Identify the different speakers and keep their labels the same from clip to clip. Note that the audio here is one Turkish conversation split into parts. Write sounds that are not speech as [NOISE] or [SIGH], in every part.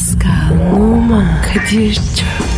Speaker 1: Pascal, Oman, Kadir çok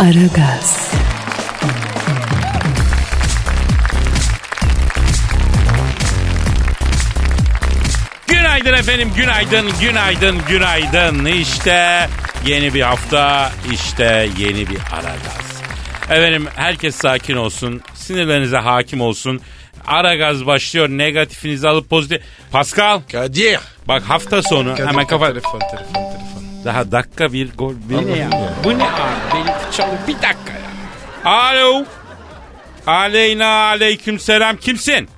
Speaker 1: Aragaz,
Speaker 2: Günaydın efendim, günaydın, günaydın, günaydın. İşte yeni bir hafta, işte yeni bir Aragaz. Efendim herkes sakin olsun, sinirlerinize hakim olsun. Aragaz başlıyor, negatifinizi alıp pozitif... Pascal,
Speaker 3: Kadir.
Speaker 2: bak hafta sonu
Speaker 3: Kadir,
Speaker 2: hemen kafa...
Speaker 3: Telefon telefon telefon.
Speaker 2: Daha dakika bir gol. Bu ne ya? Bu ne abi? Benimki çalıyor. Bir dakika ya. Alo. Aleyna aleyküm selam. Kimsin?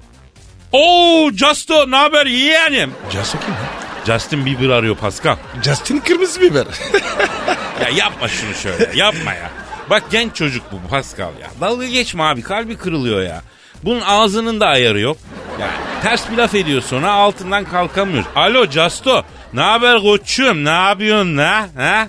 Speaker 2: Oo Justo ne haber yeğenim?
Speaker 3: Justin kim?
Speaker 2: Justin Bieber arıyor Pascal.
Speaker 3: Justin kırmızı biber. [LAUGHS]
Speaker 2: Ya yapma şunu şöyle. yapma ya. Bak genç çocuk bu Pascal ya. Dalga geçme abi. Kalbi kırılıyor ya. Bunun ağzının da ayarı yok. Yani ters bir laf ediyor sonra altından kalkamıyor. Alo Justo. Ne haber koçum? Ne yapıyorsun la? Ha?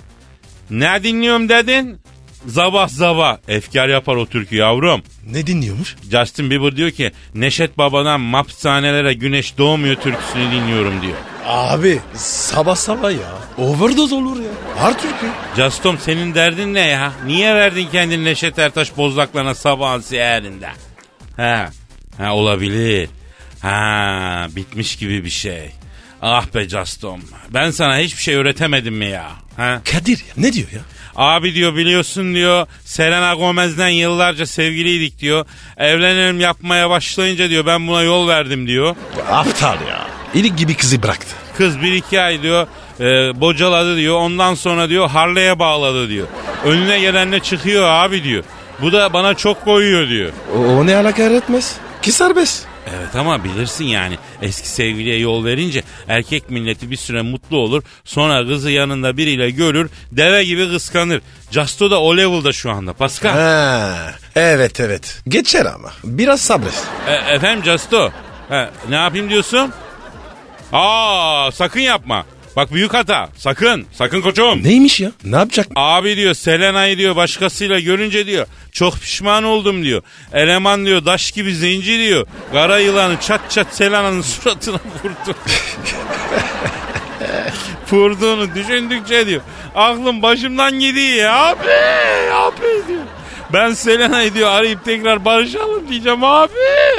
Speaker 2: Ne dinliyorum dedin? Zabah zabah. Efkar yapar o türkü yavrum.
Speaker 3: ne dinliyormuş?
Speaker 2: Justin Bieber diyor ki Neşet Baba'dan hapishanelere güneş doğmuyor türküsünü dinliyorum diyor.
Speaker 3: Abi sabah sabah ya. Overdose olur ya. Her türkü.
Speaker 2: Justom senin derdin ne ya? Niye verdin kendini Neşet Ertaş bozlaklarına sabahın seherinde? Ha, ha olabilir. Ha bitmiş gibi bir şey. Ah be Justom. Ben sana hiçbir şey öğretemedim mi ya? Ha?
Speaker 3: Kadir ya ne diyor ya?
Speaker 2: Abi diyor biliyorsun diyor Selena Gomez'den yıllarca sevgiliydik diyor. Evlenelim yapmaya başlayınca diyor ben buna yol verdim diyor.
Speaker 3: Aptal ya. İlik gibi kızı bıraktı.
Speaker 2: Kız bir iki ay diyor e, bocaladı diyor. Ondan sonra diyor Harley'e bağladı diyor. Önüne gelenle çıkıyor abi diyor. Bu da bana çok koyuyor diyor.
Speaker 3: O, o ne alaka etmez? Ki serbest.
Speaker 2: Evet ama bilirsin yani eski sevgiliye yol verince erkek milleti bir süre mutlu olur. Sonra kızı yanında biriyle görür deve gibi kıskanır. Justo da o level'da şu anda Pascal.
Speaker 3: Ha, evet evet. Geçer ama. Biraz sabret.
Speaker 2: E, efendim Justo he, ne yapayım diyorsun? Aa sakın yapma. Bak büyük hata. Sakın. Sakın koçum.
Speaker 3: Neymiş ya? Ne yapacak?
Speaker 2: Abi diyor Selena'yı diyor başkasıyla görünce diyor çok pişman oldum diyor. Eleman diyor daş gibi zenci diyor. Kara yılanı çat çat Selena'nın [LAUGHS] suratına vurdu. [LAUGHS] Vurduğunu düşündükçe diyor. Aklım başımdan gidiyor abi abi diyor. Ben Selena'yı diyor arayıp tekrar barışalım diyeceğim abi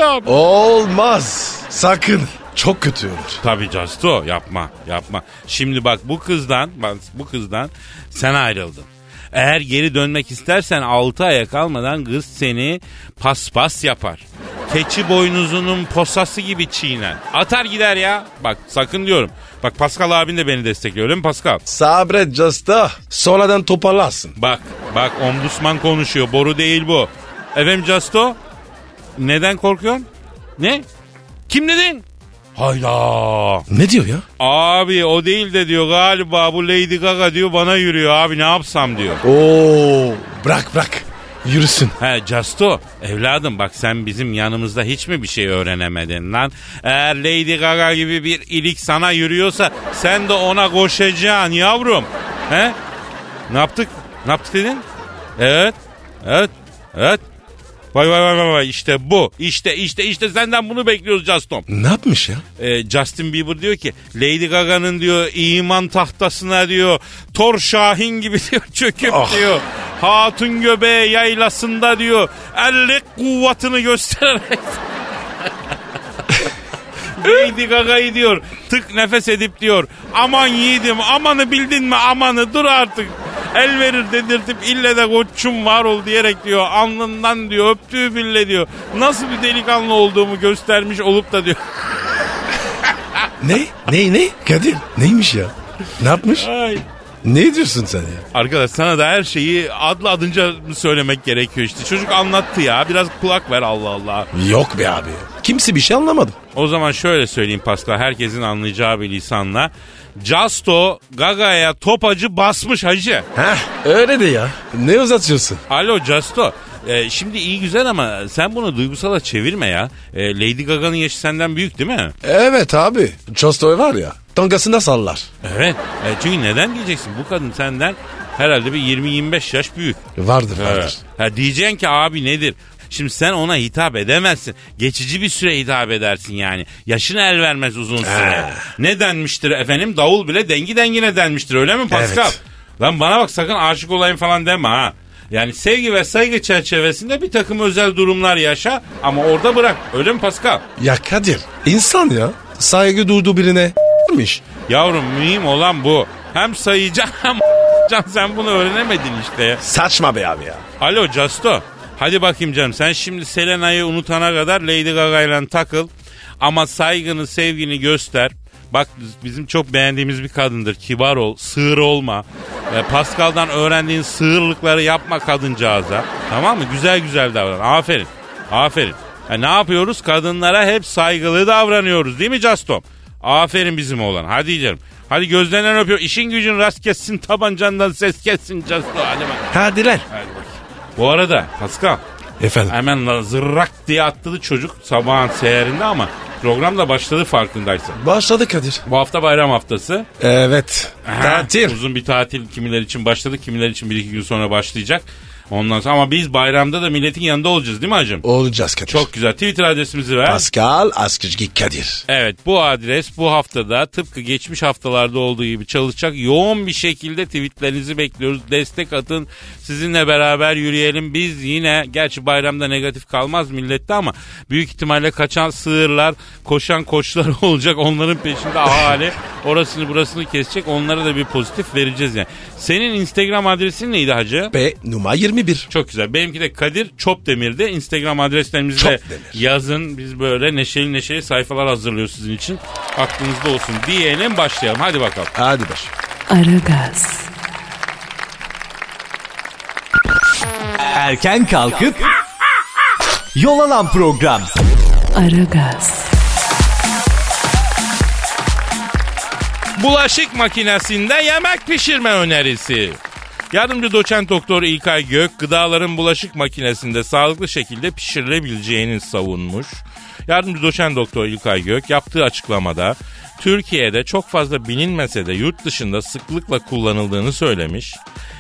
Speaker 2: abi.
Speaker 3: Olmaz. Sakın. Çok kötü olur.
Speaker 2: Tabii Casto yapma yapma. Şimdi bak bu kızdan bak bu kızdan sen ayrıldın. Eğer geri dönmek istersen 6 aya kalmadan kız seni paspas yapar. Keçi boynuzunun posası gibi çiğner. Atar gider ya. Bak sakın diyorum. Bak Pascal abin de beni destekliyor öyle mi Pascal?
Speaker 3: Sabret Justa. Sonradan toparlarsın.
Speaker 2: Bak bak omdusman konuşuyor boru değil bu. Efendim Casto? Neden korkuyorsun? Ne? Kim dedin? Hayda.
Speaker 3: Ne diyor ya?
Speaker 2: Abi o değil de diyor galiba bu Lady Gaga diyor bana yürüyor abi ne yapsam diyor.
Speaker 3: Oo, bırak bırak. Yürüsün.
Speaker 2: He Justo evladım bak sen bizim yanımızda hiç mi bir şey öğrenemedin lan? Eğer Lady Gaga gibi bir ilik sana yürüyorsa sen de ona koşacaksın yavrum. He? Ne yaptık? Ne yaptık dedin? Evet. Evet. Evet. Vay vay vay vay vay işte bu. İşte işte işte senden bunu bekliyoruz Justom.
Speaker 3: Ne yapmış ya?
Speaker 2: Ee, Justin Bieber diyor ki Lady Gaga'nın diyor iman tahtasına diyor Thor Şahin gibi [LAUGHS] diyor çöküp
Speaker 3: Ah.
Speaker 2: diyor hatun göbeği yaylasında diyor ellik kuvvetini göstererek [LAUGHS] Lady Gaga'yı diyor tık nefes edip diyor aman yiğidim amanı bildin mi amanı dur artık el verir dedirtip ille de koçum var ol diyerek diyor alnından diyor öptüğü bille diyor nasıl bir delikanlı olduğumu göstermiş olup da diyor
Speaker 3: Ne? Ne ne? Kadir neymiş ya? Ne yapmış?
Speaker 2: Ay.
Speaker 3: Ne diyorsun sen ya?
Speaker 2: Arkadaş sana da her şeyi adlı adınca söylemek gerekiyor işte. Çocuk anlattı ya. Biraz kulak ver Allah Allah.
Speaker 3: Yok be abi. Kimse bir şey anlamadı.
Speaker 2: O zaman şöyle söyleyeyim Pascal. Herkesin anlayacağı bir lisanla. Casto Gaga'ya topacı basmış hacı.
Speaker 3: Heh öyle de ya. Ne uzatıyorsun?
Speaker 2: Alo Casto. Ee, şimdi iyi güzel ama sen bunu duygusala çevirme ya. Ee, Lady Gaga'nın yaşı senden büyük değil mi?
Speaker 3: Evet abi. Çostoy var ya. Tangasında sallar.
Speaker 2: Evet. E, çünkü neden diyeceksin? Bu kadın senden herhalde bir 20-25 yaş büyük.
Speaker 3: Vardır vardır.
Speaker 2: Evet. Ha, diyeceksin ki abi nedir? Şimdi sen ona hitap edemezsin. Geçici bir süre hitap edersin yani. Yaşın el vermez uzun süre.
Speaker 3: Ha.
Speaker 2: Ne denmiştir efendim? Davul bile dengi dengine denmiştir öyle mi Pascal?
Speaker 3: Evet.
Speaker 2: Lan bana bak sakın aşık olayım falan deme ha. Yani sevgi ve saygı çerçevesinde bir takım özel durumlar yaşa ama orada bırak. Öyle mi Pascal?
Speaker 3: Ya Kadir insan ya. Saygı duyduğu birine miş.
Speaker 2: Yavrum mühim olan bu. Hem sayacağım [LAUGHS] hem Can sen bunu öğrenemedin işte.
Speaker 3: Saçma be abi ya.
Speaker 2: Alo Casto. Hadi bakayım canım sen şimdi Selena'yı unutana kadar Lady Gaga ile takıl. Ama saygını sevgini göster. Bak bizim çok beğendiğimiz bir kadındır. Kibar ol, sığır olma. E, Pascal'dan öğrendiğin sığırlıkları yapma kadıncağıza. Tamam mı? Güzel güzel davran. Aferin. Aferin. E, ne yapıyoruz? Kadınlara hep saygılı davranıyoruz değil mi Castom? Aferin bizim oğlan. Hadi canım. Hadi gözlerinden öpüyor. İşin gücün rast kessin tabancandan ses kessin Casto. Hadi bak.
Speaker 3: Hadi lan.
Speaker 2: Hadi. Bu arada Pascal
Speaker 3: Efendim.
Speaker 2: hemen zırrak diye atladı çocuk sabahın seherinde ama program da başladı farkındaysan.
Speaker 3: Başladı Kadir.
Speaker 2: Bu hafta bayram haftası.
Speaker 3: Evet. Tatil.
Speaker 2: Uzun bir tatil kimiler için başladı kimiler için bir iki gün sonra başlayacak. Ondan sonra ama biz bayramda da milletin yanında olacağız değil mi hacım?
Speaker 3: Olacağız Kadir.
Speaker 2: Çok güzel. Twitter adresimizi ver.
Speaker 3: Pascal Askışgi Kadir.
Speaker 2: Evet bu adres bu haftada tıpkı geçmiş haftalarda olduğu gibi çalışacak. Yoğun bir şekilde tweetlerinizi bekliyoruz. Destek atın. Sizinle beraber yürüyelim. Biz yine gerçi bayramda negatif kalmaz millette ama büyük ihtimalle kaçan sığırlar, koşan koçlar [LAUGHS] olacak. Onların peşinde ahali orasını burasını kesecek. Onlara da bir pozitif vereceğiz yani. Senin Instagram adresin neydi hacı?
Speaker 3: Ve numara 21.
Speaker 2: Çok güzel. Benimki de Kadir Çopdemir'de. Instagram adreslerimizi de
Speaker 3: Çopdemir.
Speaker 2: yazın. Biz böyle neşeli neşeli sayfalar hazırlıyoruz sizin için. Aklınızda olsun diyelim başlayalım. Hadi bakalım.
Speaker 3: Hadi baş.
Speaker 1: Aragaz,
Speaker 4: Erken kalkıp yol alan program.
Speaker 1: Aragaz,
Speaker 2: Bulaşık makinesinde yemek pişirme önerisi. Yardımcı doçent doktor İlkay Gök gıdaların bulaşık makinesinde sağlıklı şekilde pişirilebileceğini savunmuş. Yardımcı doçent doktor İlkay Gök yaptığı açıklamada Türkiye'de çok fazla bilinmese de yurt dışında sıklıkla kullanıldığını söylemiş.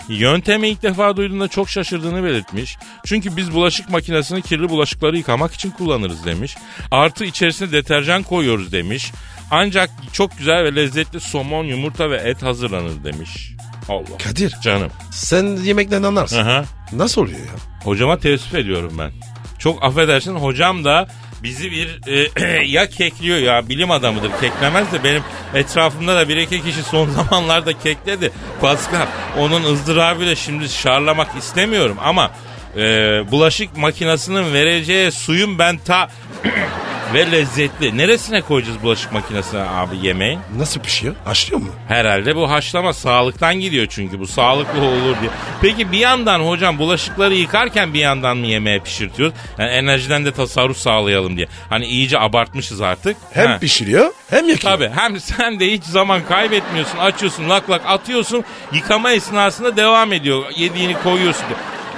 Speaker 2: Yöntemi ilk defa duyduğunda çok şaşırdığını belirtmiş. Çünkü biz bulaşık makinesini kirli bulaşıkları yıkamak için kullanırız demiş. Artı içerisine deterjan koyuyoruz demiş. Ancak çok güzel ve lezzetli somon, yumurta ve et hazırlanır demiş. Allah.
Speaker 3: Kadir.
Speaker 2: Canım.
Speaker 3: Sen yemekten anlarsın.
Speaker 2: Aha.
Speaker 3: Nasıl oluyor ya?
Speaker 2: Hocama teessüf ediyorum ben. Çok affedersin hocam da bizi bir e, [CLEARS THROAT] ya kekliyor ya bilim adamıdır keklemez de benim etrafımda da bir iki kişi son [LAUGHS] zamanlarda kekledi. Pascal onun ızdırabıyla şimdi şarlamak istemiyorum ama e, bulaşık makinesinin vereceği suyun ben ta [CLEARS THROAT] ve lezzetli. Neresine koyacağız bulaşık makinesine abi yemeği?
Speaker 3: Nasıl pişiyor? Haşlıyor mu?
Speaker 2: Herhalde bu haşlama sağlıktan gidiyor çünkü bu sağlıklı olur diye. Peki bir yandan hocam bulaşıkları yıkarken bir yandan mı yemeğe pişirtiyoruz? Yani enerjiden de tasarruf sağlayalım diye. Hani iyice abartmışız artık.
Speaker 3: Hem
Speaker 2: Ha.
Speaker 3: pişiriyor hem yakıyor.
Speaker 2: Tabii hem [LAUGHS] sen de hiç zaman kaybetmiyorsun açıyorsun lak lak atıyorsun yıkama esnasında devam ediyor yediğini koyuyorsun.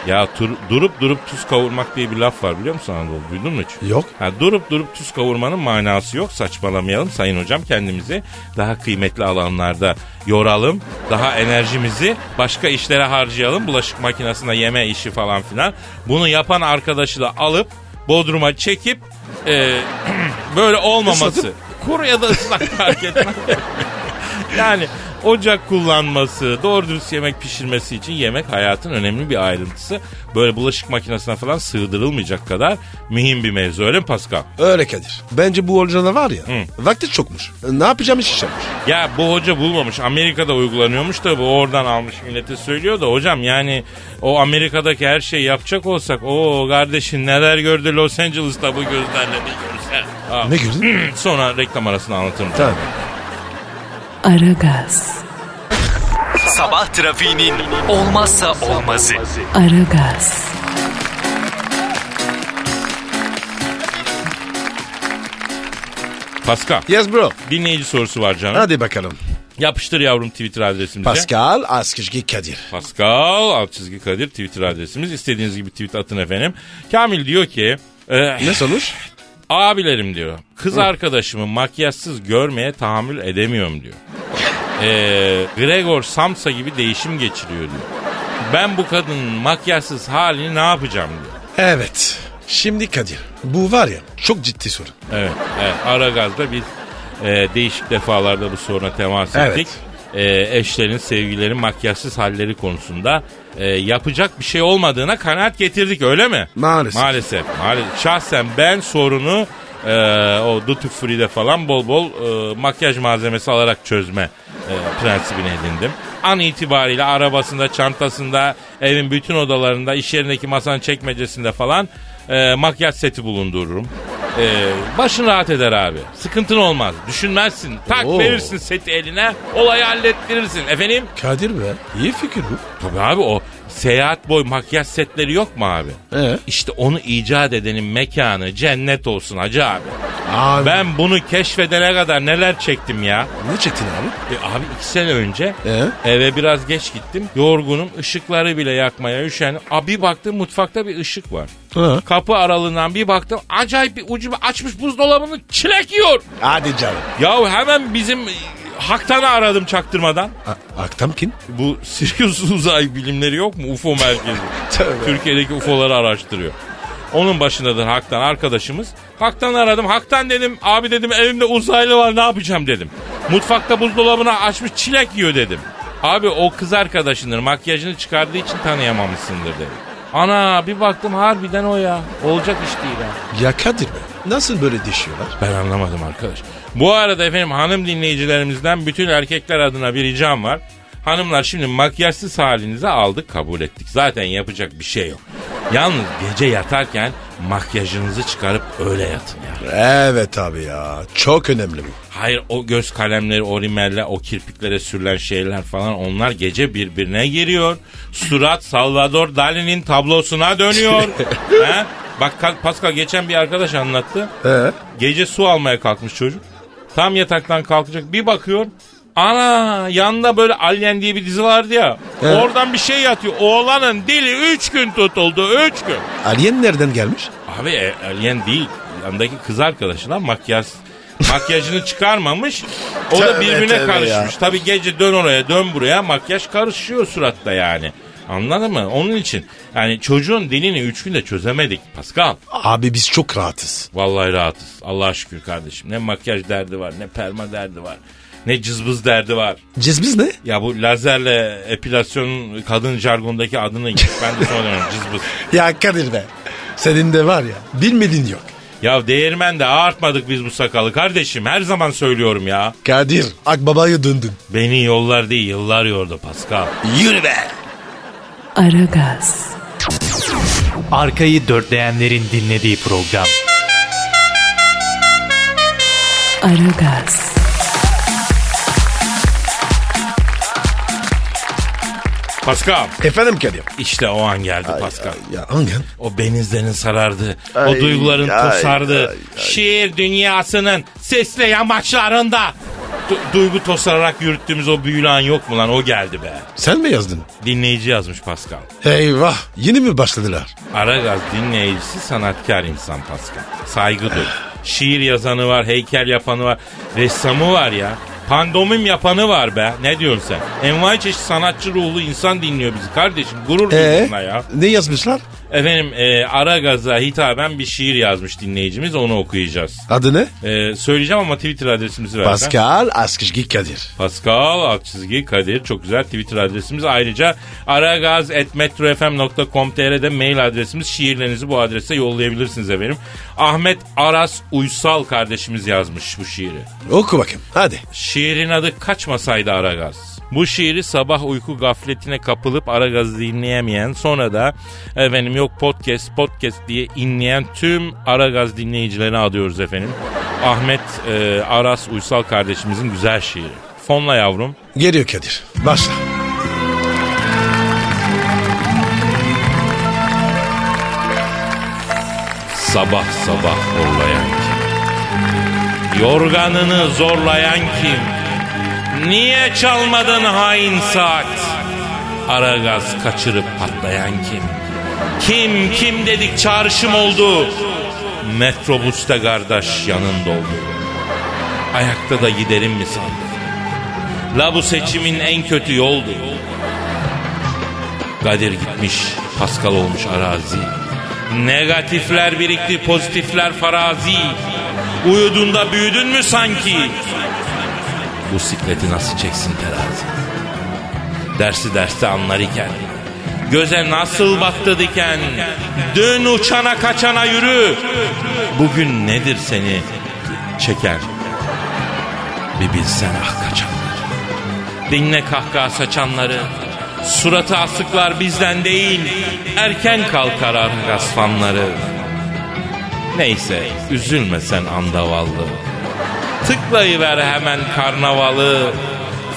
Speaker 2: Ya tur- durup durup tuz kavurmak diye bir laf var biliyor musun Anadolu duydun mu hiç?
Speaker 3: Yok.
Speaker 2: Ha, durup durup tuz kavurmanın manası yok. Saçmalamayalım sayın hocam kendimizi daha kıymetli alanlarda yoralım. Daha enerjimizi başka işlere harcayalım. Bulaşık makinesinde yeme işi falan filan. Bunu yapan arkadaşı da alıp Bodrum'a çekip e, [CLEARS THROAT] böyle olmaması. Kuru ya da ıslak fark etmez. [LAUGHS] yani ocak kullanması, doğru dürüst yemek pişirmesi için yemek hayatın önemli bir ayrıntısı. Böyle bulaşık makinesine falan sığdırılmayacak kadar mühim bir mevzu öyle mi Pascal?
Speaker 3: Öyle Kadir. Bence bu hocalar var ya. Vakti çokmuş. Ne yapacağım iş işlemiş.
Speaker 2: Ya bu hoca bulmamış. Amerika'da uygulanıyormuş da bu oradan almış millete söylüyor da hocam yani o Amerika'daki her şeyi yapacak olsak o kardeşin neler gördü Los Angeles'ta bu gözlerle bir görsen.
Speaker 3: Ne gördün? [CLEARS THROAT]
Speaker 2: Sonra reklam arasında anlatırım.
Speaker 3: tamam.
Speaker 1: Aragaz,
Speaker 4: Sabah trafiğinin olmazsa olmazı.
Speaker 1: Aragaz,
Speaker 2: Pascal
Speaker 3: Yes bro.
Speaker 2: dinleyici sorusu var canım.
Speaker 3: Hadi bakalım.
Speaker 2: Yapıştır yavrum Twitter adresimize.
Speaker 3: Pascal Askışki Kadir.
Speaker 2: Pascal çizgi Kadir Twitter adresimiz. İstediğiniz gibi tweet atın efendim. Kamil diyor ki e,
Speaker 3: Ne sonuç?
Speaker 2: Abilerim diyor kız arkadaşımı makyajsız görmeye tahammül edemiyorum diyor. E, Gregor Samsa gibi değişim geçiriyor diyor. Ben bu kadının makyajsız halini ne yapacağım diyor.
Speaker 3: Evet. Şimdi Kadir. Bu var ya çok ciddi sorun.
Speaker 2: Evet, evet. Aragaz'da biz e, değişik defalarda bu soruna temas
Speaker 3: Evet.
Speaker 2: E, eşlerin, sevgilerin makyajsız halleri konusunda e, yapacak bir şey olmadığına kanaat getirdik öyle mi?
Speaker 3: Maalesef.
Speaker 2: Maalesef. maalesef. Şahsen ben sorunu e, o duty free'de falan bol bol e, makyaj malzemesi alarak çözme e, prensibini edindim. An itibariyle arabasında, çantasında, evin bütün odalarında, iş yerindeki masanın çekmecesinde falan e, makyaj seti bulundururum. E, başın rahat eder abi. Sıkıntın olmaz. Düşünmezsin. Tak
Speaker 3: Oo.
Speaker 2: verirsin seti eline. Olayı hallettirirsin. Efendim?
Speaker 3: Kadir be. İyi fikir bu.
Speaker 2: Tabii abi o seyahat boy makyaj setleri yok mu abi?
Speaker 3: Ee?
Speaker 2: İşte onu icat edenin mekanı cennet olsun hacı abi.
Speaker 3: Abi.
Speaker 2: Ben bunu keşfedene kadar neler çektim ya.
Speaker 3: Ne çektin abi?
Speaker 2: E, abi iki sene önce
Speaker 3: Ee?
Speaker 2: eve biraz geç gittim. Yorgunum ışıkları bile yakmaya üşendim. Abi baktım mutfakta bir ışık var.
Speaker 3: Ha.
Speaker 2: Kapı aralığından bir baktım acayip bir ucu açmış buzdolabını çilek yiyor.
Speaker 3: Hadi canım.
Speaker 2: Ya hemen bizim e, Haktan'ı aradım çaktırmadan.
Speaker 3: A- Aktam kim?
Speaker 2: Bu Sirius [LAUGHS] uzay bilimleri yok mu? UFO merkezi. [LAUGHS] Türkiye'deki UFO'ları araştırıyor. Onun başındadır Haktan arkadaşımız. Haktan aradım. Haktan dedim abi dedim evimde uzaylı var ne yapacağım dedim. Mutfakta buzdolabını açmış çilek yiyor dedim. Abi o kız arkadaşındır makyajını çıkardığı için tanıyamamışsındır dedi. Ana bir baktım harbiden o ya. Olacak iş değil ha.
Speaker 3: Ya Kadir be. Nasıl böyle düşüyorlar?
Speaker 2: Ben anlamadım arkadaş. Bu arada efendim hanım dinleyicilerimizden bütün erkekler adına bir ricam var. Hanımlar şimdi makyajsız halinizi aldık kabul ettik. Zaten yapacak bir şey yok. Yalnız gece yatarken makyajınızı çıkarıp öyle yatın ya.
Speaker 3: Evet abi ya. Çok önemli bu.
Speaker 2: Hayır o göz kalemleri, o rimeller, o kirpiklere sürülen şeyler falan onlar gece birbirine giriyor. Surat Salvador Dali'nin tablosuna dönüyor. [LAUGHS] He? Bak Pascal geçen bir arkadaş anlattı.
Speaker 3: Ee?
Speaker 2: Gece su almaya kalkmış çocuk. Tam yataktan kalkacak bir bakıyor. Ana yanında böyle Alien diye bir dizi vardı ya.
Speaker 3: Evet.
Speaker 2: Oradan bir şey yatıyor. Oğlanın dili 3 gün tutuldu 3 gün.
Speaker 3: Alien nereden gelmiş?
Speaker 2: Abi e, Alien değil. Yanındaki kız arkadaşına makyaj makyajını çıkarmamış. O da birbirine
Speaker 3: tövbe
Speaker 2: karışmış.
Speaker 3: ya.
Speaker 2: Tabii gece dön oraya dön buraya makyaj karışıyor suratta yani. Anladın mı? Onun için yani çocuğun dilini 3 günde çözemedik Pascal.
Speaker 3: Abi biz çok rahatız.
Speaker 2: Vallahi rahatız. Allah'a şükür kardeşim. Ne makyaj derdi var, ne perma derdi var. Ne cızbız derdi var.
Speaker 3: Cezbiz ne?
Speaker 2: Ya bu lazerle epilasyon kadın jargondaki adını ben de sonra [LAUGHS] cızbız.
Speaker 3: Ya Kadir be. Senin de var ya bilmediğin yok.
Speaker 2: Ya değirmen de ağartmadık biz bu sakalı kardeşim. Her zaman söylüyorum ya.
Speaker 3: Kadir Akbaba'ya döndün.
Speaker 2: Beni yollar değil yıllar yordu Pascal.
Speaker 3: Yürü be.
Speaker 1: Aragaz,
Speaker 4: Arkayı dörtleyenlerin dinlediği program.
Speaker 1: Aragaz,
Speaker 2: Pascal
Speaker 3: Efendim Kadir.
Speaker 2: işte o an geldi Pascal.
Speaker 3: Ya hangi?
Speaker 2: O benizlerin sarardı. o
Speaker 3: Ay,
Speaker 2: duyguların
Speaker 3: ay,
Speaker 2: tosardı.
Speaker 3: ay, ay.
Speaker 2: Şiir dünyasının sesli yamaçlarında. Du- duygu tosararak yürüttüğümüz o büyülü an yok mu lan o geldi be.
Speaker 3: Sen mi yazdın?
Speaker 2: Dinleyici yazmış Pascal.
Speaker 3: Eyvah yeni mi başladılar?
Speaker 2: Aragaz dinleyicisi sanatkar insan Pascal. Saygı duy. Şiir yazanı var, heykel yapanı var, ressamı var ya. Pandomim yapanı var be. Ne diyorsun sen? Envai çeşit sanatçı ruhlu insan dinliyor bizi kardeşim. Gurur
Speaker 3: Ee,
Speaker 2: bununla ya.
Speaker 3: ne yazmışlar?
Speaker 2: Efendim e, Aragaz'a hitaben bir şiir yazmış dinleyicimiz onu okuyacağız.
Speaker 3: Adı ne?
Speaker 2: E, söyleyeceğim ama Twitter adresimizi versen.
Speaker 3: Pascal Askışki Kadir.
Speaker 2: Pascal çizgi Kadir çok güzel Twitter adresimiz. Ayrıca aragaz.metrofm.com.tr'de mail adresimiz. Şiirlerinizi bu adrese yollayabilirsiniz efendim. Ahmet Aras Uysal kardeşimiz yazmış bu şiiri.
Speaker 3: Oku bakayım hadi.
Speaker 2: Şiirin adı Kaçmasaydı Aragaz. Bu şiiri sabah uyku gafletine kapılıp ara gazı dinleyemeyen sonra da efendim yok podcast podcast diye inleyen tüm ara gaz dinleyicilerine adıyoruz efendim. Ahmet e, Aras Uysal kardeşimizin güzel şiiri. Fonla yavrum.
Speaker 3: Geliyor Kadir. Başla.
Speaker 2: Sabah sabah horlayan kim? Yorganını zorlayan kim? Niye çalmadın hain saat? Ara gaz kaçırıp patlayan kim? Kim kim dedik çağrışım oldu. Metrobüste kardeş yanında oldu. Ayakta da giderim mi sandın? La bu seçimin en kötü yoldu. Kadir gitmiş, Pascal olmuş arazi. Negatifler birikti, pozitifler farazi. Uyuduğunda büyüdün mü sanki? Bu sikleti nasıl çeksin terazi? Dersi derste anlar iken, göze nasıl battı diken, dön uçana kaçana yürü. Bugün nedir seni çeken? Bir bilsen ah kaçanları. Dinle kahkaha saçanları. Suratı asıklar bizden değil. Erken kalkar argas fanları. Neyse üzülme sen andavallı. Tıklayıver hemen karnavalı.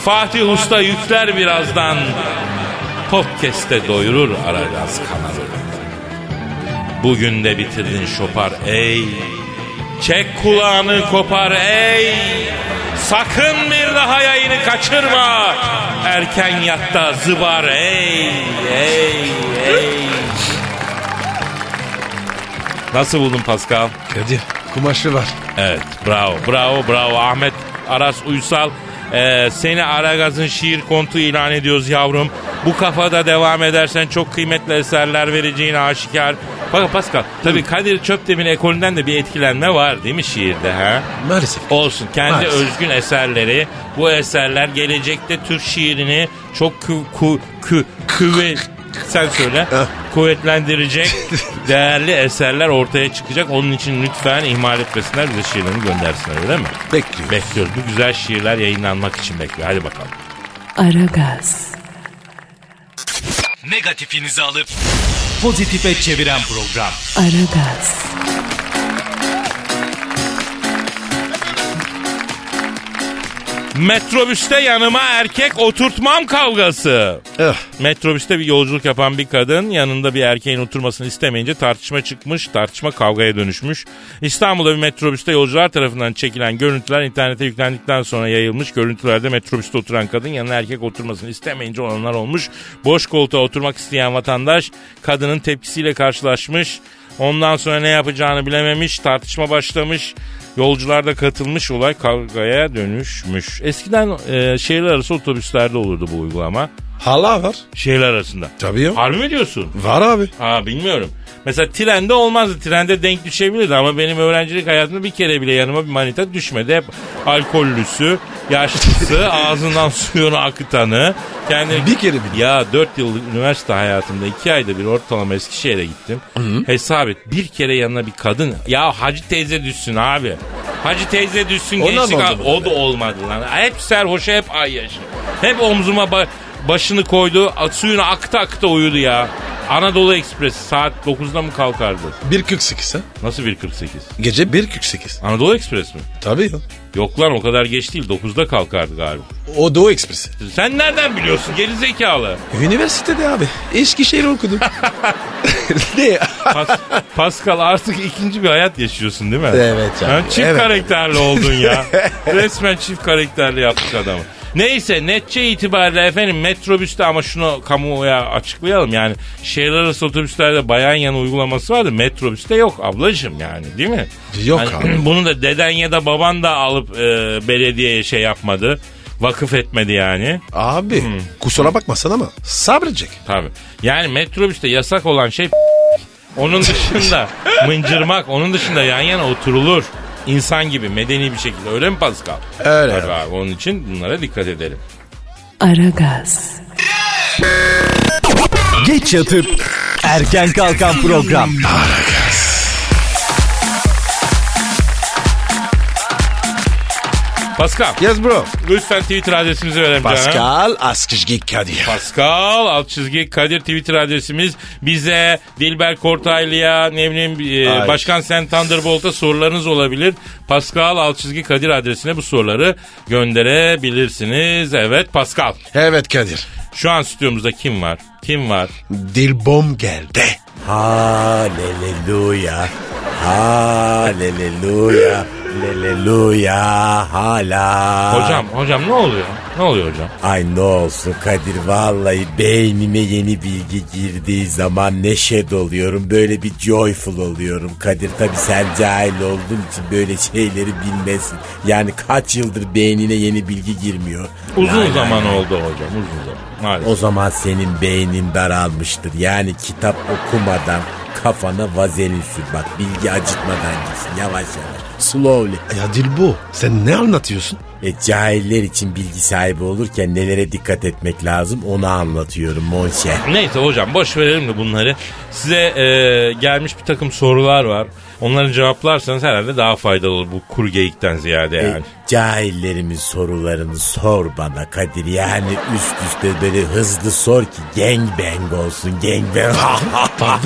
Speaker 2: Fatih Usta yükler birazdan. Podcast'te doyurur Aragaz kanalı. Bugün de bitirdin şopar ey. Çek kulağını kopar ey. Sakın bir daha yayını kaçırma. Erken yatta zıbar ey ey ey. Nasıl buldun Pascal?
Speaker 3: Kadir kumaşı var.
Speaker 2: Evet bravo bravo bravo Ahmet Aras Uysal. Ee, seni Aragaz'ın şiir kontu ilan ediyoruz yavrum. Bu kafada devam edersen çok kıymetli eserler vereceğin aşikar. Bak Pascal tabii Kadir Çöptemir ekolünden de bir etkilenme var değil mi şiirde ha?
Speaker 3: Maalesef.
Speaker 2: Olsun kendi
Speaker 3: Maalesef.
Speaker 2: özgün eserleri bu eserler gelecekte Türk şiirini çok kü, ku, kü, küve sen söyle kuvvetlendirecek [LAUGHS] değerli eserler ortaya çıkacak. Onun için lütfen ihmal etmesinler bize şiirlerini göndersinler öyle mi?
Speaker 3: Bekliyoruz.
Speaker 2: Bekliyoruz. Bu güzel şiirler yayınlanmak için bekliyor. Hadi bakalım.
Speaker 1: Aragaz,
Speaker 4: Negatifinizi alıp pozitife çeviren program.
Speaker 1: Aragaz,
Speaker 2: Metrobüste yanıma erkek oturtmam kavgası.
Speaker 3: Eh,
Speaker 2: Metrobüste bir yolculuk yapan bir kadın yanında bir erkeğin oturmasını istemeyince tartışma çıkmış, tartışma kavgaya dönüşmüş. İstanbul'da bir metrobüste yolcular tarafından çekilen görüntüler internete yüklendikten sonra yayılmış. Görüntülerde metrobüste oturan kadın yanına erkek oturmasını istemeyince olanlar olmuş. Boş koltuğa oturmak isteyen vatandaş kadının tepkisiyle karşılaşmış. Ondan sonra ne yapacağını bilememiş, tartışma başlamış. Yolcular da katılmış olay kavgaya dönüşmüş. Eskiden e, şehirler arası otobüslerde olurdu bu uygulama.
Speaker 3: Hala var.
Speaker 2: Şehirler arasında.
Speaker 3: Tabii ya.
Speaker 2: Harbi mi diyorsun?
Speaker 3: Var abi.
Speaker 2: Ha bilmiyorum. Mesela trende olmazdı. Trende denk düşebilirdi ama benim öğrencilik hayatımda bir kere bile yanıma bir manita düşmedi. Hep alkollüsü, yaşlısı, [LAUGHS] ağzından suyunu akıtanı. Kendini...
Speaker 3: Bir kere bile.
Speaker 2: Ya 4 yıllık üniversite hayatımda 2 ayda bir ortalama Eskişehir'e gittim. Hesap et. Bir kere yanına bir kadın. Ya Hacı teyze düşsün abi. Hacı teyze düşsün
Speaker 3: Onlar
Speaker 2: gençlik. O da olmadı lan. Hep serhoşa hep ay yaşı. Hep omzuma ba- başını koydu. Suyunu akta akta uyudu ya. Anadolu Ekspresi saat 9'da mı kalkardı?
Speaker 3: 1.48 ha.
Speaker 2: Nasıl 1.48?
Speaker 3: Gece 1.48.
Speaker 2: Anadolu Ekspres mi?
Speaker 3: Tabii ya.
Speaker 2: Yok lan o kadar geç değil 9'da kalkardı galiba.
Speaker 3: O Doğu Ekspresi.
Speaker 2: Sen nereden biliyorsun geri zekalı?
Speaker 3: Üniversitede abi. Eskişehir okudum. [LAUGHS] ne?
Speaker 2: Pas- Pascal artık ikinci bir hayat yaşıyorsun değil mi?
Speaker 3: Evet ya.
Speaker 2: Ha, çift
Speaker 3: Evet.
Speaker 2: karakterli oldun ya. [LAUGHS] Resmen çift karakterli yaptık adamı. Neyse netçe itibariyle efendim metrobüste ama şunu kamuoya açıklayalım. Yani şehirler arası otobüslerde bayan yanı uygulaması vardı. Metrobüste yok ablacığım yani değil mi?
Speaker 3: Yok
Speaker 2: Hani
Speaker 3: abi. [CLEARS THROAT]
Speaker 2: Bunu da deden ya da baban da alıp e, belediyeye şey yapmadı. Vakıf etmedi yani.
Speaker 3: Abi
Speaker 2: Hmm.
Speaker 3: kusura bakmasan ama sabredecek.
Speaker 2: Tabii. Yani metrobüste yasak olan şey [LAUGHS] onun dışında [LAUGHS] mıncırmak, onun dışında yan yana oturulur. İnsan gibi medeni bir şekilde öyle mi Pascal?
Speaker 3: Öyle
Speaker 2: Tabii abi. Onun için bunlara dikkat edelim.
Speaker 1: Aragaz,
Speaker 4: Geç yatıp erken kalkan program.
Speaker 2: Pascal
Speaker 3: Yes bro.
Speaker 2: lütfen Twitter adresimizi verelim canım.
Speaker 3: Pascal Askışgi Kadir.
Speaker 2: Pascal alt çizgi Kadir Twitter adresimiz. Bize Dilber Kortaylı'ya ne bileyim e. Başkan Sen Thunderbolt'a sorularınız olabilir. Pascal alt çizgi Kadir adresine bu soruları gönderebilirsiniz. Evet Pascal.
Speaker 3: Evet Kadir.
Speaker 2: Şu an stüdyomuzda kim var? Kim var?
Speaker 3: Dilbom geldi. Hallelujah.
Speaker 5: Haleluya. Leleluya hala.
Speaker 2: Hocam hocam ne oluyor? Ne oluyor hocam?
Speaker 5: Ay ne olsun Kadir vallahi beynime yeni bilgi girdiği zaman neşe doluyorum. Böyle bir joyful oluyorum Kadir. Tabi sen cahil olduğun için böyle şeyleri bilmesin. Yani kaç yıldır beynine yeni bilgi girmiyor.
Speaker 2: Uzun
Speaker 5: Lay
Speaker 2: zaman
Speaker 5: lay.
Speaker 2: oldu hocam uzun zaman. Maalesef.
Speaker 5: O zaman senin beynin daralmıştır. Yani kitap okumadan kafana vazelin sür. Bak bilgi acıtmadan gitsin yavaş yavaş. Slowly.
Speaker 3: Ya Dilbo sen ne anlatıyorsun?
Speaker 5: E, cahiller için bilgi sahibi olurken nelere dikkat etmek lazım onu anlatıyorum Monşer.
Speaker 2: Neyse hocam boş verelim de bunları. Size e, gelmiş bir takım sorular var. Onları cevaplarsanız herhalde daha faydalı olur bu kuru geyikten ziyade
Speaker 5: E,
Speaker 2: yani.
Speaker 5: cahillerimin sorularını sor bana Kadir. Yani üst üste böyle hızlı sor ki gangbang olsun gangbang. [LAUGHS]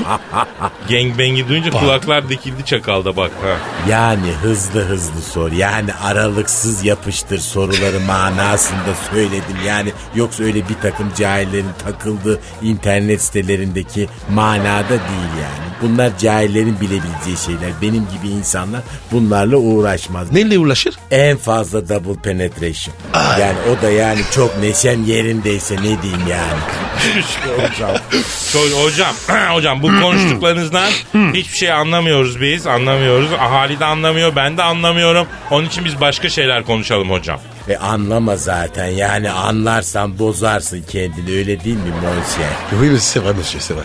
Speaker 2: Gangbang'i duyunca kulaklar dikildi çakalda bak ha.
Speaker 5: yani hızlı hızlı sor. Yani aralıksız yapıştır soruları manasında söyledim. Yani yoksa öyle bir takım cahillerin takıldığı internet sitelerindeki manada değil yani. Bunlar cahillerin bilebileceği şeyler. Benim gibi insanlar bunlarla uğraşmaz.
Speaker 3: Neyle ulaşır?
Speaker 5: En fazla double penetration. Yani o da yani çok neşem yerindeyse ne diyeyim yani. [LAUGHS]
Speaker 2: hocam. Hocam, [CLEARS THROAT] hocam bu konuştuklarınızdan hiçbir şey anlamıyoruz biz, anlamıyoruz. Ahali de anlamıyor, ben de anlamıyorum. Onun için biz başka şeyler konuşalım hocam.
Speaker 5: Ve anlama zaten yani anlarsan bozarsın kendini öyle değil mi Monşer?
Speaker 3: Oui, c'est vrai, monsieur, c'est vrai.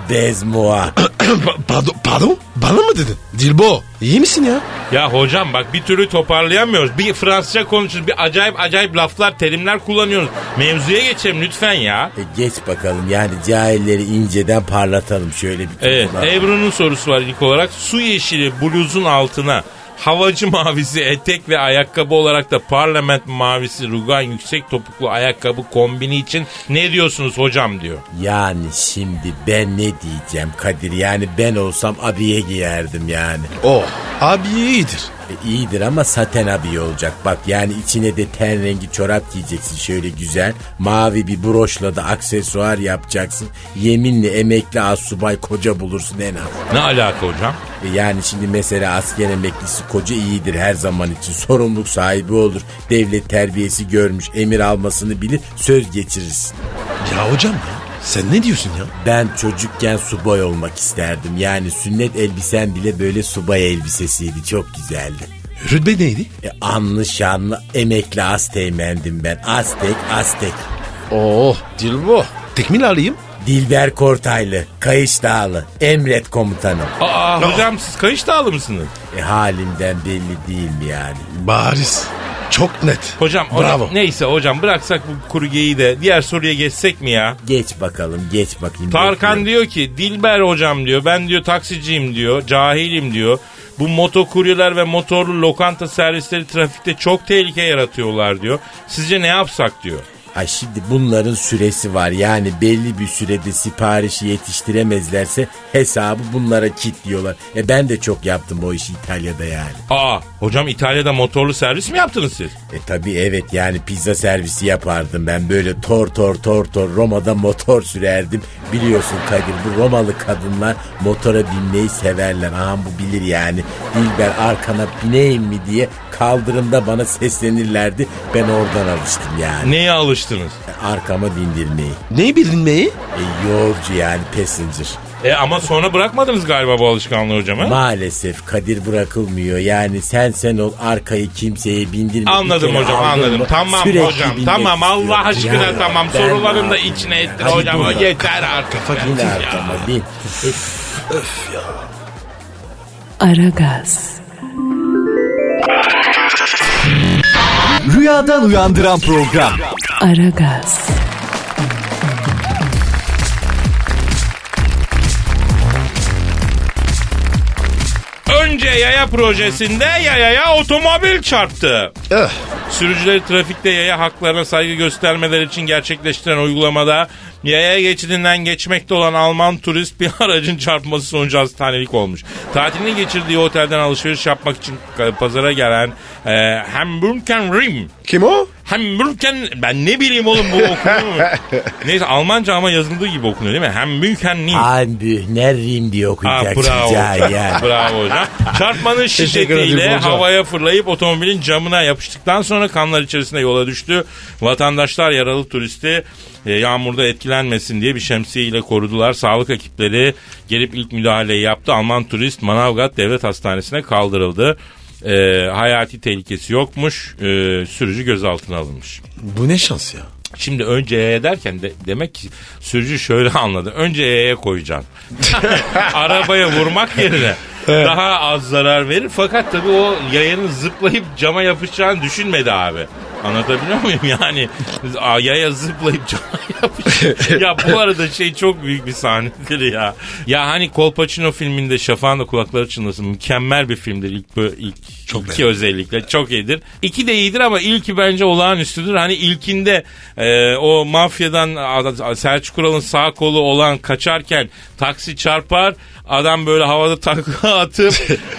Speaker 3: [LAUGHS]
Speaker 5: Bezmoa. [COUGHS]
Speaker 3: Pa- pardon, pardon? Bana mı dedin? Dilbo, iyi misin ya?
Speaker 2: Ya hocam bak bir türlü toparlayamıyoruz. Bir Fransızca konuşuyoruz, bir acayip acayip laflar, terimler kullanıyoruz. Mevzuya geçelim lütfen ya.
Speaker 5: E geç bakalım yani cahilleri inceden parlatalım şöyle bir
Speaker 2: Evet. Ebru'nun sorusu var ilk olarak. Su yeşili bluzun altına havacı mavisi etek ve ayakkabı olarak da parlament mavisi rugan yüksek topuklu ayakkabı kombini için ne diyorsunuz hocam diyor.
Speaker 5: Yani şimdi ben ne diyeceğim Kadir yani ben olsam abiye giyerdim yani.
Speaker 3: Oh, abi iyidir.
Speaker 5: E, iyidir ama saten abiye olacak. Bak yani içine de ten rengi çorap giyeceksin şöyle güzel. Mavi bir broşla da aksesuar yapacaksın. Yeminle emekli asubay koca bulursun en az.
Speaker 2: Ne alaka hocam?
Speaker 5: E, Yani şimdi mesela asker emeklisi koca iyidir her zaman için. Sorumluluk sahibi olur. Devlet terbiyesi görmüş. Emir almasını bilir. Söz geçirirsin.
Speaker 3: Ya hocam ya, sen ne diyorsun ya?
Speaker 5: Ben çocukken subay olmak isterdim. Yani sünnet elbisen bile böyle subay elbisesiydi. Çok güzeldi.
Speaker 3: Rütbe neydi?
Speaker 5: E, anlı şanlı emekli Asteğmendim ben. Aztek, Aztek.
Speaker 3: Oh, Dilbo. Tekmil alayım.
Speaker 5: Dilber Kortaylı, Kayış Dağlı, Emret Komutanım.
Speaker 2: Aa hocam siz kayış dağlı mısınız?
Speaker 5: E, halimden belli değil mi yani?
Speaker 3: Bariz. Çok net.
Speaker 2: Hocam, hocam
Speaker 3: Bravo.
Speaker 2: neyse hocam bıraksak bu kuru geyiği de diğer soruya geçsek mi ya?
Speaker 5: Geç bakalım, geç bakayım.
Speaker 2: Tarkan
Speaker 5: bekliyorum.
Speaker 2: diyor ki Dilber hocam diyor ben diyor taksiciyim diyor cahilim diyor. Bu motokuryeler ve motorlu lokanta servisleri trafikte çok tehlike yaratıyorlar diyor. Sizce ne yapsak diyor.
Speaker 5: Ay şimdi bunların süresi var. Yani belli bir sürede siparişi yetiştiremezlerse hesabı bunlara kilitliyorlar. E ben de çok yaptım o işi İtalya'da yani.
Speaker 2: Aa hocam İtalya'da motorlu servis mi yaptınız siz?
Speaker 5: E tabi evet yani pizza servisi yapardım ben böyle tor tor tor tor Roma'da motor sürerdim. Biliyorsun Kadir bu Romalı kadınlar motora binmeyi severler. Aha bu bilir yani. Dilber arkana bineyim mi diye kaldırımda bana seslenirlerdi. Ben oradan alıştım yani.
Speaker 2: Neye alıştınız?
Speaker 5: E, Arkama bindirmeyi.
Speaker 3: Ne bilinmeyi?
Speaker 5: E, yolcu yani passenger.
Speaker 2: E ama sonra bırakmadınız galiba bu alışkanlığı hocam ha?
Speaker 5: Maalesef Kadir bırakılmıyor. Yani sen sen ol arkayı kimseye bindirme.
Speaker 2: Anladım hocam anladım.
Speaker 5: mı
Speaker 2: Tamam
Speaker 5: sürekli
Speaker 2: hocam tamam Allah aşkına
Speaker 5: Yani
Speaker 2: tamam
Speaker 5: ben
Speaker 2: soruların da
Speaker 5: ne
Speaker 2: içine ettin
Speaker 5: Hadi
Speaker 2: hocam
Speaker 5: buyur.
Speaker 2: yeter artık.
Speaker 5: Bin
Speaker 2: Ya.
Speaker 5: arkama bin.
Speaker 1: Aragaz,
Speaker 4: Rüyadan uyandıran program.
Speaker 1: Aragaz,
Speaker 2: Önce yaya projesinde yayaya otomobil çarptı.
Speaker 3: Eh,
Speaker 2: Sürücüleri trafikte yaya haklarına saygı göstermeleri için gerçekleştiren uygulamada yaya geçidinden geçmekte olan Alman turist bir [LAUGHS] aracın çarpması sonucu hastanelik olmuş. Tatilini geçirdiği otelden alışveriş yapmak için pazara gelen e, Hamburger Rim
Speaker 3: kim o?
Speaker 2: Hamburgen ben ne bileyim oğlum bu okunuyor mu? [LAUGHS] Neyse Almanca ama yazıldığı gibi okunuyor değil mi? Hamburgen nicht.
Speaker 5: Abi nereyim diye okuyacaksın
Speaker 2: bravo.
Speaker 5: ya. yani.
Speaker 2: bravo hocam. Çarpmanın şiddetiyle havaya fırlayıp otomobilin camına yapıştıktan sonra kanlar içerisinde yola düştü. Vatandaşlar yaralı turisti e, yağmurda etkilenmesin diye bir şemsiye ile korudular. Sağlık ekipleri gelip ilk müdahaleyi yaptı. Alman turist Manavgat Devlet Hastanesi'ne kaldırıldı. E, hayati tehlikesi yokmuş. E, sürücü gözaltına alınmış.
Speaker 3: Bu ne şans ya?
Speaker 2: Şimdi önce E'ye derken de, demek ki sürücü şöyle [LAUGHS] anladı. Önce E'ye koyacaksın. [LAUGHS] Arabaya vurmak yerine daha az zarar verir. Fakat tabii o yayanın zıplayıp cama yapışacağını düşünmedi abi. Anlatabiliyor muyum? Yani a- yaya zıplayıp [LAUGHS] ya bu arada şey çok büyük bir sahnedir ya. Ya hani Kolpaçino filminde Şafağın da kulakları çınlasın. Mükemmel bir filmdir. İlk, bö- ilk
Speaker 3: Çok
Speaker 2: iki özellikle çok iyidir. İki de iyidir ama ilki bence olağanüstüdür. Hani ilkinde e, o mafyadan Selçuk Ural'ın sağ kolu olan kaçarken taksi çarpar. Adam böyle havada takla [LAUGHS] atıp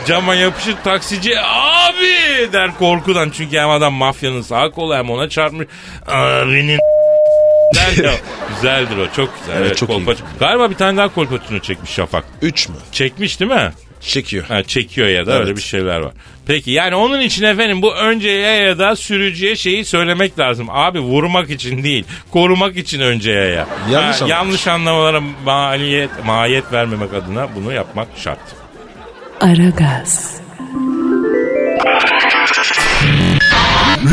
Speaker 2: cama yapışır taksici abi der korkudan. Çünkü hem adam mafyanın sağ kolu hem ona çarpmış. Abinin [LAUGHS] der ya. Güzeldir o çok güzel.
Speaker 3: Evet,
Speaker 2: Evet,
Speaker 3: çok iyi.
Speaker 2: Kolpaçino. Galiba bir tane daha kolpaçino çekmiş Şafak.
Speaker 3: Üç mü?
Speaker 2: Çekmiş değil mi?
Speaker 3: Çekiyor.
Speaker 2: Ha, çekiyor ya da
Speaker 3: Evet.
Speaker 2: öyle bir şeyler var. Peki yani onun için efendim bu önceye ya da sürücüye şeyi söylemek lazım. Abi vurmak için değil korumak için önceye ya.
Speaker 3: Yanlış
Speaker 2: Ha, yanlış anlamalara maliyet, mahiyet vermemek adına bunu yapmak şart.
Speaker 1: Aragaz,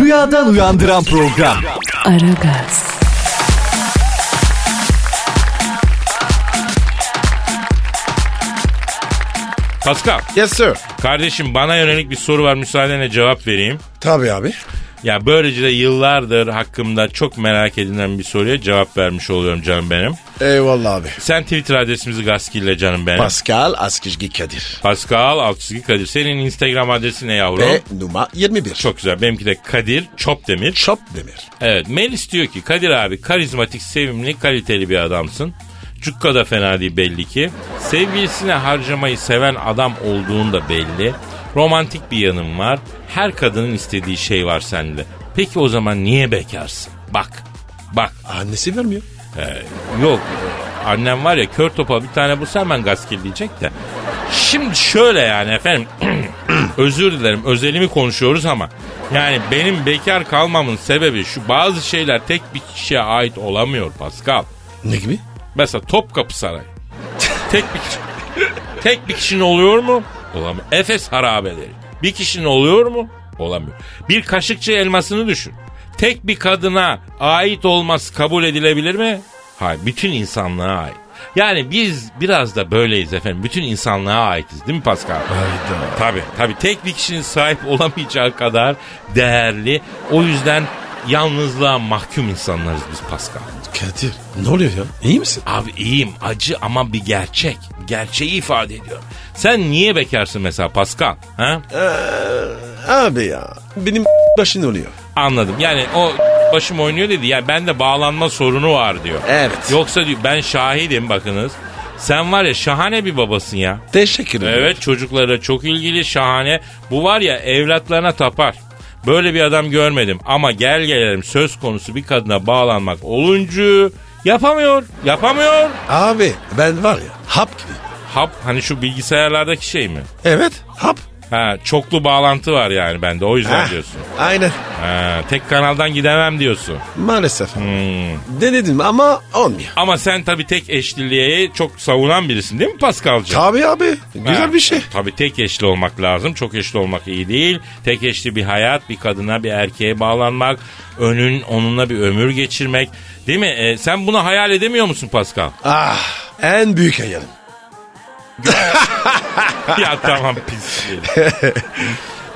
Speaker 4: Rüyadan uyandıran program.
Speaker 1: Aragaz,
Speaker 2: Pascal
Speaker 3: Yes sir.
Speaker 2: kardeşim bana yönelik bir soru var müsaadenle cevap vereyim.
Speaker 3: Tabii abi.
Speaker 2: Ya böylece de yıllardır hakkımda çok merak edilen bir soruya cevap vermiş oluyorum canım benim.
Speaker 3: Eyvallah abi.
Speaker 2: Sen Twitter adresimizi gaskille canım benim.
Speaker 3: Pascal Askizgi Kadir.
Speaker 2: Pascal Altçizgi Kadir. Senin Instagram adresi ne yavrum?
Speaker 3: Ve numara 21.
Speaker 2: Çok güzel. Benimki de Kadir Çopdemir.
Speaker 3: Çop demir.
Speaker 2: Evet Melis diyor ki Kadir abi karizmatik, sevimli, kaliteli bir adamsın. Cukka da fena değil belli ki. Sevgilisine harcamayı seven adam olduğun da belli. Romantik bir yanın var. Her kadının istediği şey var sende. Peki o zaman niye bekarsın? Bak, bak.
Speaker 3: Annesi vermiyor.
Speaker 2: Yok annem var ya kör topa bir tane bulsa hemen gaz diyecek de. Şimdi şöyle yani efendim [CLEARS THROAT] özür dilerim özelimi konuşuyoruz ama yani benim bekar kalmamın sebebi şu bazı şeyler tek bir kişiye ait olamıyor Pascal.
Speaker 3: Ne gibi?
Speaker 2: Mesela Topkapı Sarayı. tek bir kişi. Tek bir kişinin oluyor mu? Olamıyor. Efes harabeleri. Bir kişinin oluyor mu? Olamıyor. Bir kaşıkçı elmasını düşün. Tek bir kadına ait olması kabul edilebilir mi? Hayır. Bütün insanlığa ait. Yani biz biraz da böyleyiz efendim. Bütün insanlığa aitiz değil mi Pascal?
Speaker 3: Hayda.
Speaker 2: Tabii tabii tek bir kişinin sahip olamayacağı kadar değerli. O yüzden yalnızlığa mahkum insanlarız biz Pascal.
Speaker 3: Kadir ne oluyor ya? İyi misin?
Speaker 2: Abi iyiyim acı ama bir gerçek. Gerçeği ifade ediyor. Sen niye bekarsın mesela Pascal? Ha?
Speaker 3: Abi ya. Benim başın oluyor.
Speaker 2: Anladım. Yani o başım oynuyor dedi. Yani bende bağlanma sorunu var diyor.
Speaker 3: Evet.
Speaker 2: Yoksa diyor ben şahidim bakınız. Sen var ya şahane bir babasın ya.
Speaker 3: Teşekkür ederim.
Speaker 2: Evet çocuklara çok ilgili şahane. Bu var ya evlatlarına tapar. Böyle bir adam görmedim ama gel gelelim söz konusu bir kadına bağlanmak olunca yapamıyor. Yapamıyor.
Speaker 3: Abi ben var ya hap gibi.
Speaker 2: Hap hani şu bilgisayarlardaki şey mi?
Speaker 3: Evet hap.
Speaker 2: Ha çoklu bağlantı var yani bende o yüzden
Speaker 3: Heh,
Speaker 2: diyorsun.
Speaker 3: Aynen.
Speaker 2: Ha, tek kanaldan gidemem diyorsun.
Speaker 3: Maalesef.
Speaker 2: Hmm.
Speaker 3: Denedim ama olmuyor.
Speaker 2: Ama sen tabii tek eşliliği çok savunan birisin değil mi Paskal'cığım?
Speaker 3: Tabii abi. Güzel
Speaker 2: Ha,
Speaker 3: bir şey.
Speaker 2: Tabii tek eşli olmak lazım. Çok eşli olmak iyi değil. Tek eşli bir hayat, bir kadına, bir erkeğe bağlanmak, önün onunla bir ömür geçirmek. Değil mi? E, sen bunu hayal edemiyor musun Pascal?
Speaker 3: Ah en büyük hayalim.
Speaker 2: Ya tamam pis.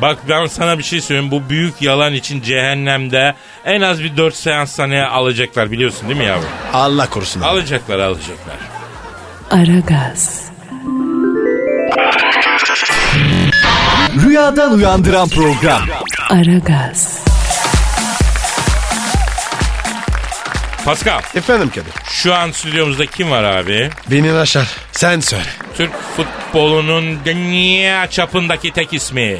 Speaker 2: Bak ben sana bir şey söyleyeyim. Bu büyük yalan için cehennemde en az bir dört seans sana alacaklar biliyorsun değil mi yavrum?
Speaker 3: Allah korusun. abi.
Speaker 2: Alacaklar alacaklar.
Speaker 1: Aragaz,
Speaker 4: Rüyadan uyandıran program.
Speaker 1: Aragaz,
Speaker 2: Pascal
Speaker 3: Efendim Kadir.
Speaker 2: şu an stüdyomuzda kim var abi?
Speaker 3: Beni aşar. Sen söyle.
Speaker 2: Türk futbolunun dünya çapındaki tek ismi.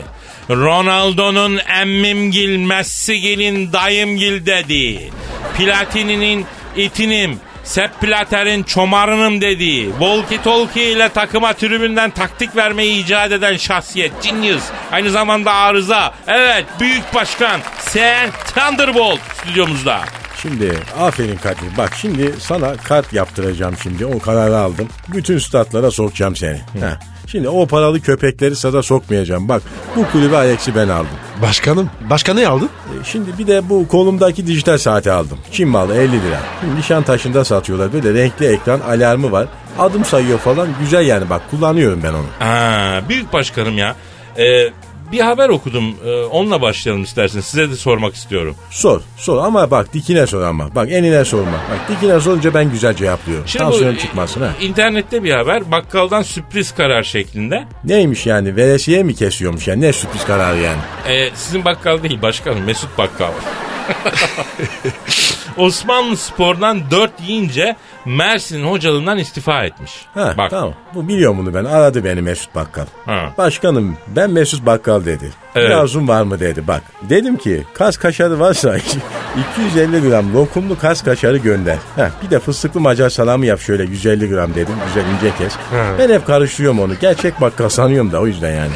Speaker 2: Ronaldo'nun emmimgil, Messi'gilin dayımgil dedi. Platini'nin itinim, Sepp Platter'in çomarınım dediği, Volki Tolki ile takıma tribünden taktik vermeyi icat eden şahsiyet, genius, aynı zamanda arıza. Evet, büyük başkan, Sen Thunderbolt stüdyomuzda.
Speaker 5: Şimdi aferin Kadir. Bak şimdi sana kart yaptıracağım şimdi. O kararı aldım. Bütün statlara sokacağım seni. Heh. Şimdi o paralı köpekleri sada sokmayacağım. Bak bu kulübe Alex'i ben aldım.
Speaker 3: Başkanım. Başka ne aldın?
Speaker 5: E, Şimdi bir de bu kolumdaki dijital saati aldım. Çin malı 50 lira. Şimdi Nişantaşı'nda satıyorlar. Böyle renkli ekran alarmı var. Adım sayıyor falan. Güzel yani bak kullanıyorum ben onu.
Speaker 2: Aa, büyük başkanım ya. Ee, bir haber okudum. Ee, onunla başlayalım isterseniz. Size de sormak istiyorum.
Speaker 5: Sor sor ama bak dikine sor ama. Bak enine sorma. Bak dikine sorunca ben güzel cevaplıyorum.
Speaker 2: Şimdi
Speaker 5: Tansiyon
Speaker 2: bu,
Speaker 5: çıkmasın ha.
Speaker 2: e, internette bir haber bakkaldan sürpriz karar şeklinde.
Speaker 5: Neymiş yani veresiye mi kesiyormuş yani ne sürpriz kararı yani.
Speaker 2: Ee, sizin bakkal değil başkanım Mesut Bakkal. [LAUGHS] Osmanlı Spor'dan 4 yiyince Mersin hocalığından istifa etmiş.
Speaker 5: Ha,
Speaker 2: Bak
Speaker 5: tamam. Bu biliyor bunu ben. Aradı beni Mesut Bakkal.
Speaker 2: Ha.
Speaker 5: Başkanım ben Mesut Bakkal dedi.
Speaker 2: Evet.
Speaker 5: Bir arzun var mı dedi. Bak dedim ki kas kaşarı varsa [LAUGHS] 250 gram lokumlu kas kaşarı gönder. Ha, bir de fıstıklı macar salamı yap şöyle 150 gram dedim. Güzel ince kes. Ben hep karıştırıyorum onu. Gerçek bakkal sanıyorum da o yüzden yani.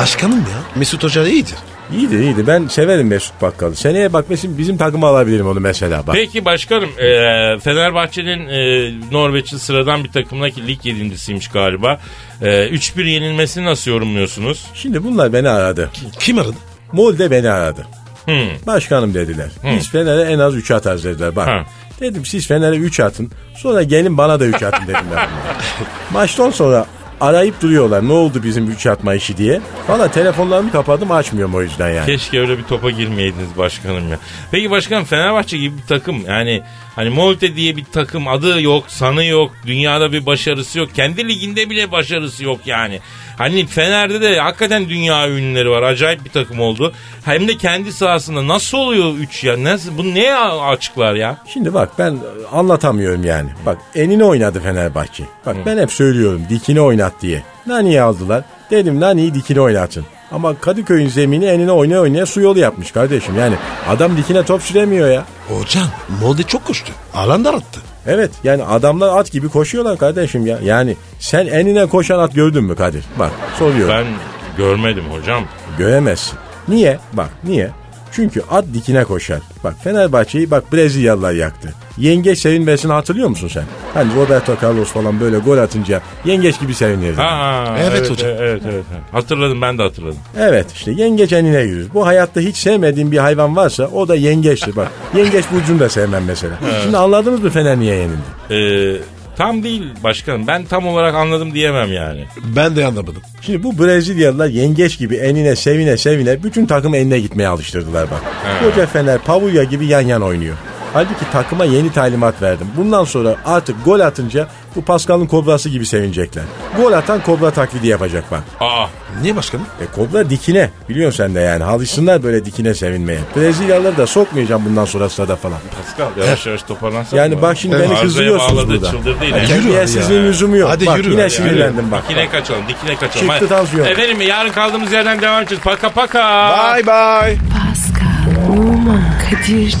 Speaker 3: Başkanım ya. Mesut Hoca iyidir.
Speaker 5: İyiydi iyiydi. Ben severim Mesut Bakkal'ı. Seneye bak mesela bizim takıma alabilirim onu mesela. Bak.
Speaker 2: Peki başkanım e, Fenerbahçe'nin e, Norveç'in sıradan bir takımdaki lig yedincisiymiş galiba. E, 3-1 yenilmesini nasıl yorumluyorsunuz?
Speaker 5: Şimdi bunlar beni aradı.
Speaker 3: Kim aradı?
Speaker 5: Molde beni aradı.
Speaker 2: Hmm.
Speaker 5: Başkanım dediler. Biz Fener'e en az 3 atarız dediler. Bak.
Speaker 2: Ha.
Speaker 5: Dedim siz Fener'e 3 atın. Sonra gelin bana da 3 atın dediler. bunlar. [LAUGHS] Maçtan sonra arayıp duruyorlar. Ne oldu bizim 3 atma işi diye. Valla telefonlarımı kapadım açmıyorum o yüzden yani.
Speaker 2: Keşke öyle bir topa girmeyeydiniz başkanım ya. Peki başkanım Fenerbahçe gibi bir takım yani hani Molde diye bir takım adı yok, sanı yok, dünyada bir başarısı yok. Kendi liginde bile başarısı yok yani. Hani Fener'de de hakikaten dünya ünlüleri var. Acayip bir takım oldu. Hem de kendi sahasında nasıl oluyor 3 ya? Nasıl bu neye açıklar ya?
Speaker 5: Şimdi bak ben anlatamıyorum yani. Bak enine oynadı Fenerbahçe. Bak ben hep söylüyorum dikine oynat diye. Nani'yi aldılar. Dedim Nani'yi dikine oynatın. Ama Kadıköy'ün zemini enine oynaya oynaya su yolu yapmış kardeşim. Yani adam dikine top süremiyor ya.
Speaker 3: Hocam Molde çok koştu. Alan da attı.
Speaker 5: Evet yani adamlar at gibi koşuyorlar kardeşim ya. Yani sen enine koşan at gördün mü Kadir? Bak soruyorum.
Speaker 2: Ben görmedim hocam.
Speaker 5: Göremezsin. Niye? Bak niye? Çünkü at dikine koşar. Bak Fenerbahçe'yi bak Brezilyalılar yaktı. Yengeç sevinmesini hatırlıyor musun sen? Hani Roberto Carlos falan böyle gol atınca yengeç gibi sevinirdi.
Speaker 2: Ha,
Speaker 3: Evet hocam.
Speaker 2: Evet, evet, evet. Hatırladım ben de hatırladım.
Speaker 5: Evet işte yengeç enine yürür. Bu hayatta hiç sevmediğim bir hayvan varsa o da yengeçtir bak. yengeç burcunu da sevmem mesela. Şimdi anladınız mı Fener niye yenildi?
Speaker 2: Ee, tam değil başkanım. Ben tam olarak anladım diyemem yani.
Speaker 3: Ben de anlamadım.
Speaker 5: Şimdi bu Brezilyalılar yengeç gibi enine sevine sevine bütün takım enine gitmeye alıştırdılar bak. Koca Fener Pavulya gibi yan yan oynuyor. Halbuki takıma yeni talimat verdim. Bundan sonra artık gol atınca bu Pascal'ın kobrası gibi sevinecekler. Gol atan kobra taklidi yapacak bak.
Speaker 2: Aa,
Speaker 3: Niye başkanım?
Speaker 5: E kobra dikine. Biliyorsun sen de yani. Alışsınlar böyle dikine sevinmeye. Brezilyalıları da sokmayacağım bundan sonra sırada falan.
Speaker 2: Pascal yavaş yavaş toparlansak
Speaker 5: Yani
Speaker 2: mı?
Speaker 5: bak şimdi beni
Speaker 2: Arzaya
Speaker 5: kızdırıyorsunuz
Speaker 2: bağladı,
Speaker 5: burada.
Speaker 2: çıldırdı yine.
Speaker 3: Hadi yürü.
Speaker 5: Terbiyesizliğin
Speaker 3: ya.
Speaker 5: lüzumu yok.
Speaker 3: Hadi
Speaker 5: bak
Speaker 3: yürü
Speaker 5: yine
Speaker 3: hadi.
Speaker 5: sinirlendim bak.
Speaker 2: Dikine kaçalım, dikine kaçalım.
Speaker 5: Çıktı
Speaker 2: Hadi.
Speaker 5: tansiyon.
Speaker 2: Efendim yarın kaldığımız yerden devam edeceğiz. Paka paka.
Speaker 3: Bye bye.
Speaker 1: Pascal, Oman, Kadir çok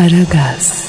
Speaker 1: Aragaz.